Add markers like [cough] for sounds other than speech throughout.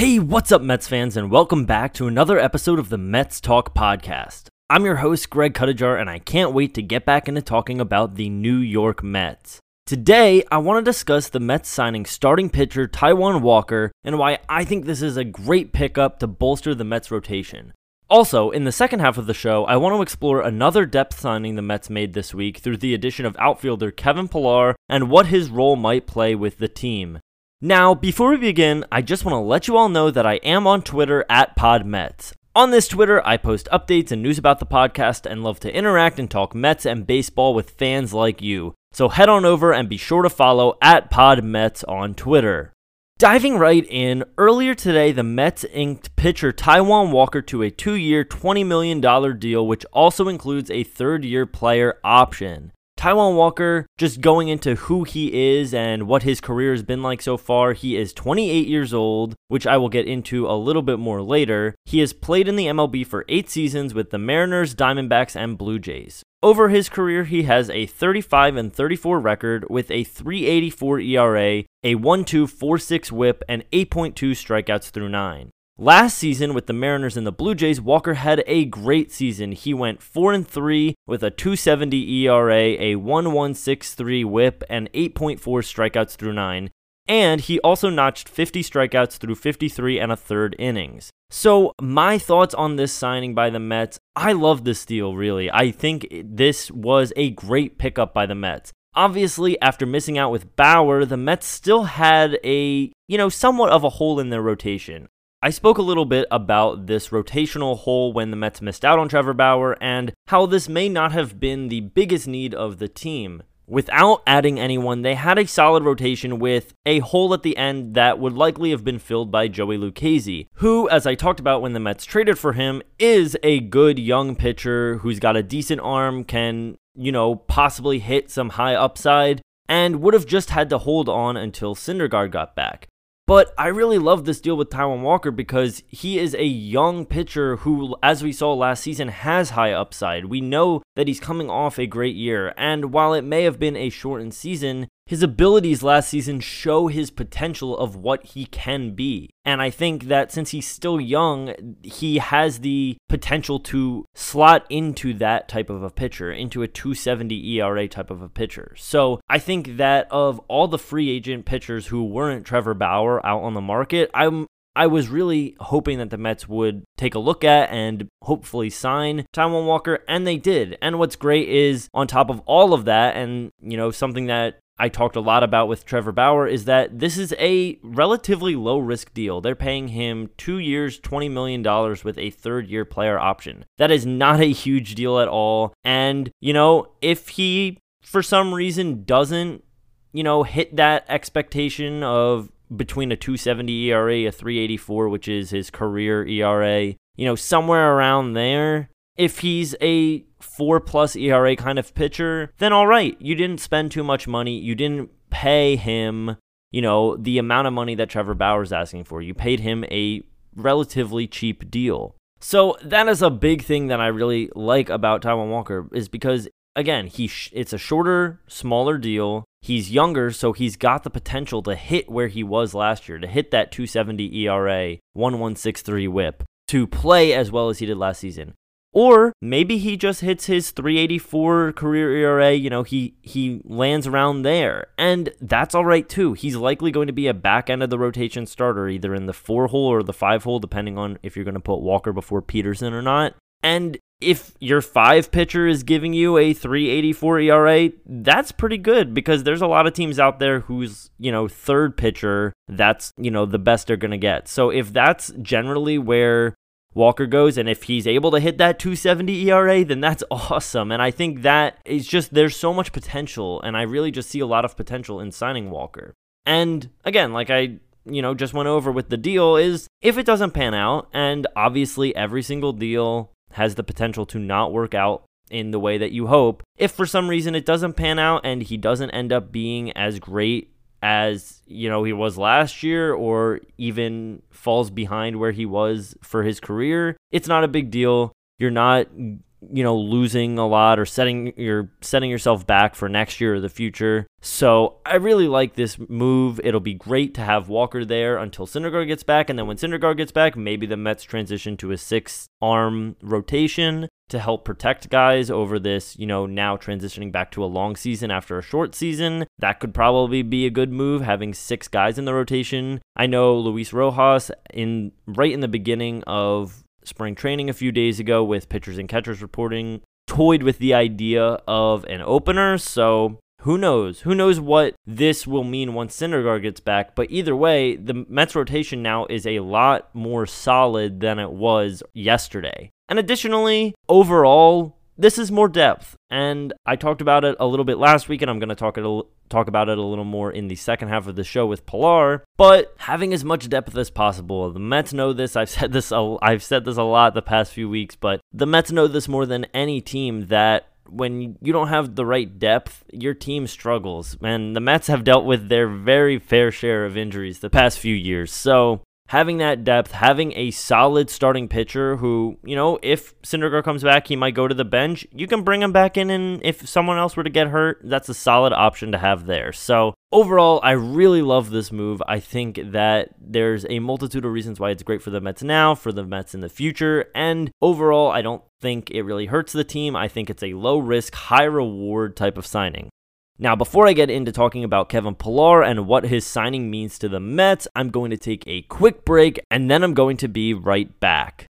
Hey, what's up, Mets fans, and welcome back to another episode of the Mets Talk Podcast. I'm your host, Greg Cuttajar, and I can't wait to get back into talking about the New York Mets. Today, I want to discuss the Mets signing starting pitcher Taijuan Walker and why I think this is a great pickup to bolster the Mets rotation. Also, in the second half of the show, I want to explore another depth signing the Mets made this week through the addition of outfielder Kevin Pillar and what his role might play with the team. Now, before we begin, I just want to let you all know that I am on Twitter at PodMets. On this Twitter, I post updates and news about the podcast and love to interact and talk Mets and baseball with fans like you. So head on over and be sure to follow at PodMets on Twitter. Diving right in, earlier today, the Mets inked pitcher Taijuan Walker to a two year, $20 million deal, which also includes a third year player option. Taijuan Walker, just going into who he is and what his career has been like so far, he is 28 years old, which I will get into a little bit more later. He has played in the MLB for eight seasons with the Mariners, Diamondbacks, and Blue Jays. Over his career, he has a 35 and 34 record with a 384 ERA, a 1.246 whip, and 8.2 strikeouts through 9. Last season with the Mariners and the Blue Jays, Walker had a great season. He went 4 and 3 with a 270 ERA, a 1163 whip, and 8.4 strikeouts through 9. And he also notched 50 strikeouts through 53 and a third innings. So, my thoughts on this signing by the Mets I love this deal, really. I think this was a great pickup by the Mets. Obviously, after missing out with Bauer, the Mets still had a, you know, somewhat of a hole in their rotation. I spoke a little bit about this rotational hole when the Mets missed out on Trevor Bauer and how this may not have been the biggest need of the team. Without adding anyone, they had a solid rotation with a hole at the end that would likely have been filled by Joey Lucchesi, who, as I talked about when the Mets traded for him, is a good young pitcher who's got a decent arm, can, you know, possibly hit some high upside, and would have just had to hold on until Syndergaard got back. But I really love this deal with Taijuan Walker because he is a young pitcher who, as we saw last season, has high upside. We know that he's coming off a great year, and while it may have been a shortened season, his abilities last season show his potential of what he can be. And I think that since he's still young, he has the potential to slot into that type of a pitcher, into a 270 ERA type of a pitcher. So I think that of all the free agent pitchers who weren't Trevor Bauer out on the market, I'm I was really hoping that the Mets would take a look at and hopefully sign Taijuan Walker, and they did. And what's great is, on top of all of that, and you know, something that I talked a lot about with Trevor Bauer is that this is a relatively low risk deal. They're paying him two years, $20 million with a third year player option. That is not a huge deal at all. And, you know, if he for some reason doesn't, you know, hit that expectation of between a 270 ERA, a 384, which is his career ERA, you know, somewhere around there, if he's a four plus ERA kind of pitcher, then all right, you didn't spend too much money. You didn't pay him, you know, the amount of money that Trevor Bauer's asking for. You paid him a relatively cheap deal. So that is a big thing that I really like about Taijuan Walker is because again, he sh- it's a shorter, smaller deal. He's younger, so he's got the potential to hit where he was last year, to hit that 270 ERA, 1163 whip, to play as well as he did last season. Or maybe he just hits his 384 career ERA, you know, he he lands around there. And that's all right too. He's likely going to be a back end of the rotation starter either in the 4 hole or the 5 hole depending on if you're going to put Walker before Peterson or not. And if your 5 pitcher is giving you a 384 ERA, that's pretty good because there's a lot of teams out there whose, you know, third pitcher, that's, you know, the best they're going to get. So if that's generally where Walker goes. And if he's able to hit that 270 ERA, then that's [laughs] awesome. And I think that is just, there's so much potential. And I really just see a lot of potential in signing Walker. And again, like I, you know, just went over with the deal is if it doesn't pan out, and obviously every single deal has the potential to not work out in the way that you hope. If for some reason it doesn't pan out and he doesn't end up being as great as you know he was last year or even falls behind where he was for his career it's not a big deal. You're not you know, losing a lot or setting you're setting yourself back for next year or the future. So I really like this move. It'll be great to have Walker there until Syndergaard gets back, and then when Syndergaard gets back, maybe the Mets transition to a six arm rotation to help protect guys over this, you know, now transitioning back to a long season after a short season. That could probably be a good move, having six guys in the rotation. I know Luis Rojas in right in the beginning of spring training a few days ago with pitchers and catchers reporting toyed with the idea of an opener. So who knows? Who knows what this will mean once Syndergaard gets back? But either way, the Mets rotation now is a lot more solid than it was yesterday. And additionally, overall, this is more depth. And I talked about it a little bit last week, and I'm going to talk it talk about it a little more in the second half of the show with Pillar. But having as much depth as possible, the Mets know this. I've [laughs] said this. A, I've said this a lot the past few weeks, but the Mets know this more than any team that when you don't have the right depth, your team struggles. And the Mets have dealt with their very fair share of injuries the past few years. So having that depth, having a solid starting pitcher who, you know, if Syndergaard comes back, he might go to the bench. You can bring him back in, and if someone else were to get hurt, that's a solid option to have there. So overall, I really love this move. I think that there's a multitude of reasons why it's great for the Mets now, for the Mets in the future, and overall, I don't think it really hurts the team. I think it's a low risk, high reward type of signing. Now, before I get into talking about Kevin Pillar and what his signing means to the Mets, I'm going to take a quick break and then I'm going to be right back.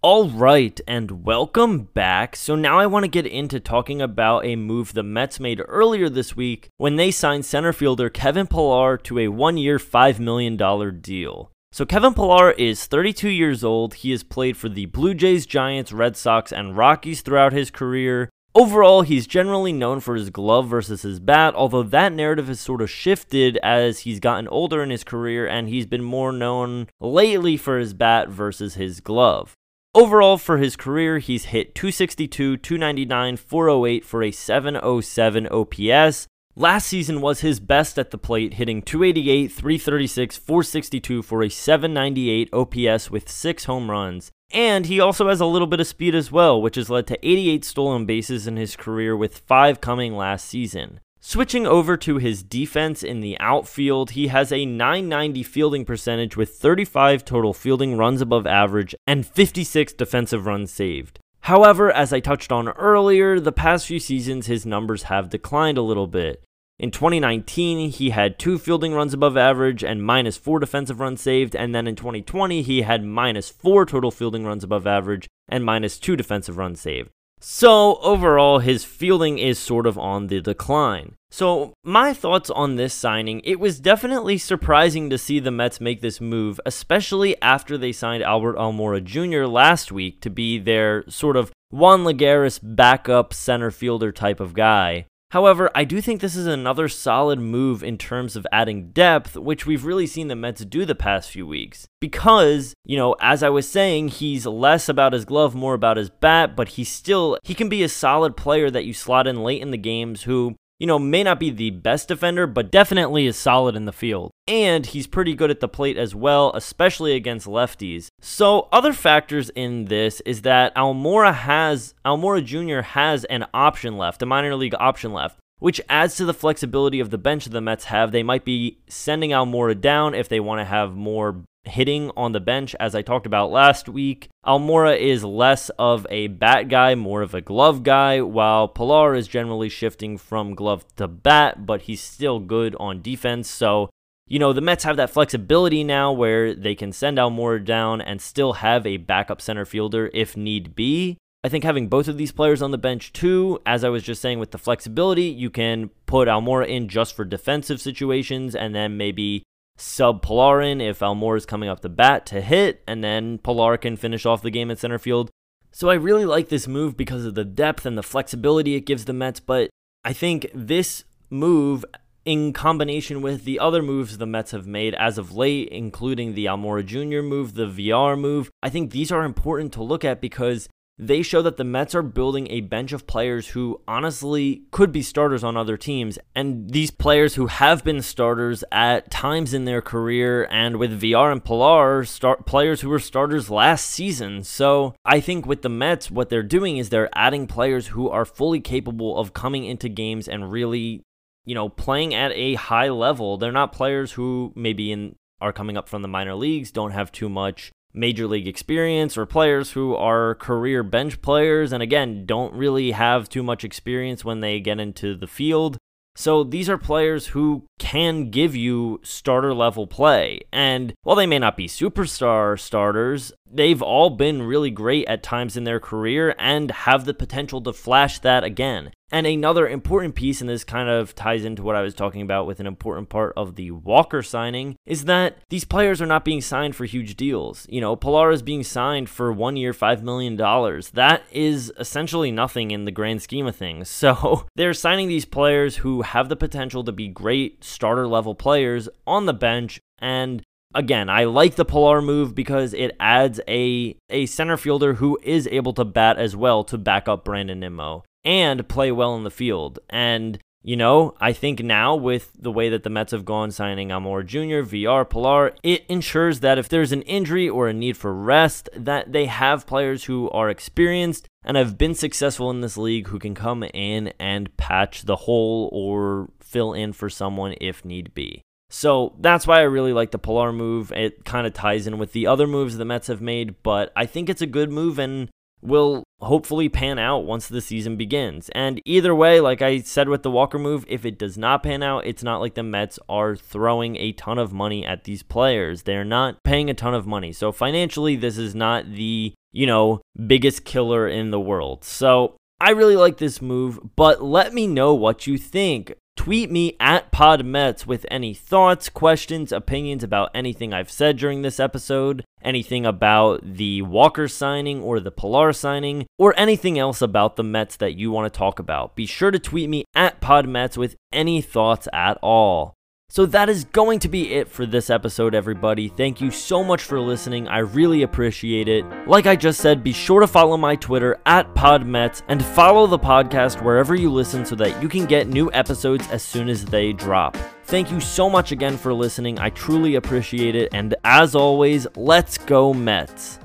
All right, and welcome back. So now I want to get into talking about a move the Mets made earlier this week when they signed center fielder Kevin Pillar to a one year, $5 million deal. So Kevin Pillar is 32 years old. He has played for the Blue Jays, Giants, Red Sox, and Rockies throughout his career. Overall, he's generally known for his glove versus his bat, although that narrative has sort of shifted as he's gotten older in his career and he's been more known lately for his bat versus his glove. Overall, for his career, he's hit 262, 299, 408 for a 707 OPS. Last season was his best at the plate, hitting 288, 336, 462 for a 798 OPS with 6 home runs. And he also has a little bit of speed as well, which has led to 88 stolen bases in his career, with 5 coming last season. Switching over to his defense in the outfield, he has a 990 fielding percentage with 35 total fielding runs above average and 56 defensive runs saved. However, as I touched on earlier, the past few seasons his numbers have declined a little bit. In 2019, he had two fielding runs above average and minus four defensive runs saved. And then in 2020, he had minus four total fielding runs above average and minus two defensive runs saved. So overall, his fielding is sort of on the decline. So, my thoughts on this signing it was definitely surprising to see the Mets make this move, especially after they signed Albert Almora Jr. last week to be their sort of Juan Lagares backup center fielder type of guy. However, I do think this is another solid move in terms of adding depth, which we've really seen the Mets do the past few weeks. Because, you know, as I was saying, he's less about his glove, more about his bat, but he's still, he can be a solid player that you slot in late in the games who you know, may not be the best defender, but definitely is solid in the field. And he's pretty good at the plate as well, especially against lefties. So, other factors in this is that Almora has, Almora Jr. has an option left, a minor league option left which adds to the flexibility of the bench the Mets have. They might be sending Almora down if they want to have more hitting on the bench, as I talked about last week. Almora is less of a bat guy, more of a glove guy, while Pillar is generally shifting from glove to bat, but he's still good on defense. So, you know, the Mets have that flexibility now where they can send Almora down and still have a backup center fielder if need be. I think having both of these players on the bench too, as I was just saying with the flexibility, you can put Almora in just for defensive situations and then maybe sub Pillar in if Almora is coming up the bat to hit, and then Pillar can finish off the game at center field. So I really like this move because of the depth and the flexibility it gives the Mets, but I think this move in combination with the other moves the Mets have made as of late, including the Almora Jr. move, the Villar move, I think these are important to look at because they show that the Mets are building a bench of players who honestly could be starters on other teams. And these players who have been starters at times in their career, and with Villar and Pillar, start players who were starters last season. So I think with the Mets, what they're doing is they're adding players who are fully capable of coming into games and really you know, playing at a high level. They're not players who maybe in are coming up from the minor leagues, don't have too much major league experience, or players who are career bench players and again don't really have too much experience when they get into the field. So these are players who can give you starter level play. And while they may not be superstar starters, they've all been really great at times in their career and have the potential to flash that again. And another important piece, and this kind of ties into what I was talking about with an important part of the Walker signing, is that these players are not being signed for huge deals. You know, Pillar is being signed for one year, $5 million. That is essentially nothing in the grand scheme of things. [laughs] So they're signing these players who have the potential to be great starter level players on the bench and again, I like the Pillar move because it adds a a center fielder who is able to bat as well to back up Brandon Nimmo and play well in the field. And you know, I think now with the way that the Mets have gone signing Almora Jr., Villar, Pillar, it ensures that if there's an injury or a need for rest, that they have players who are experienced and have been successful in this league who can come in and patch the hole or fill in for someone if need be. So that's why I really like the Pillar move. It kind of ties in with the other moves the Mets have made, but I think it's a good move and will hopefully pan out once the season begins. And either way, like I said with the Walker move, if it does not pan out, it's not like the Mets are throwing a ton of money at these players. They're not paying a ton of money. So financially, this is not the, you know, biggest killer in the world. So I really like this move, but let me know what you think. Tweet me at PodMets with any thoughts, questions, opinions about anything I've said during this episode, anything about the Walker signing or the Pillar signing, or anything else about the Mets that you want to talk about. Be sure to tweet me at PodMets with any thoughts at all. So that is going to be it for this episode, everybody. Thank you so much for listening. I really appreciate it. Like I just said, be sure to follow my Twitter at PodMets and follow the podcast wherever you listen so that you can get new episodes as soon as they drop. Thank you so much again for listening. I truly appreciate it. And as always, let's go, Mets.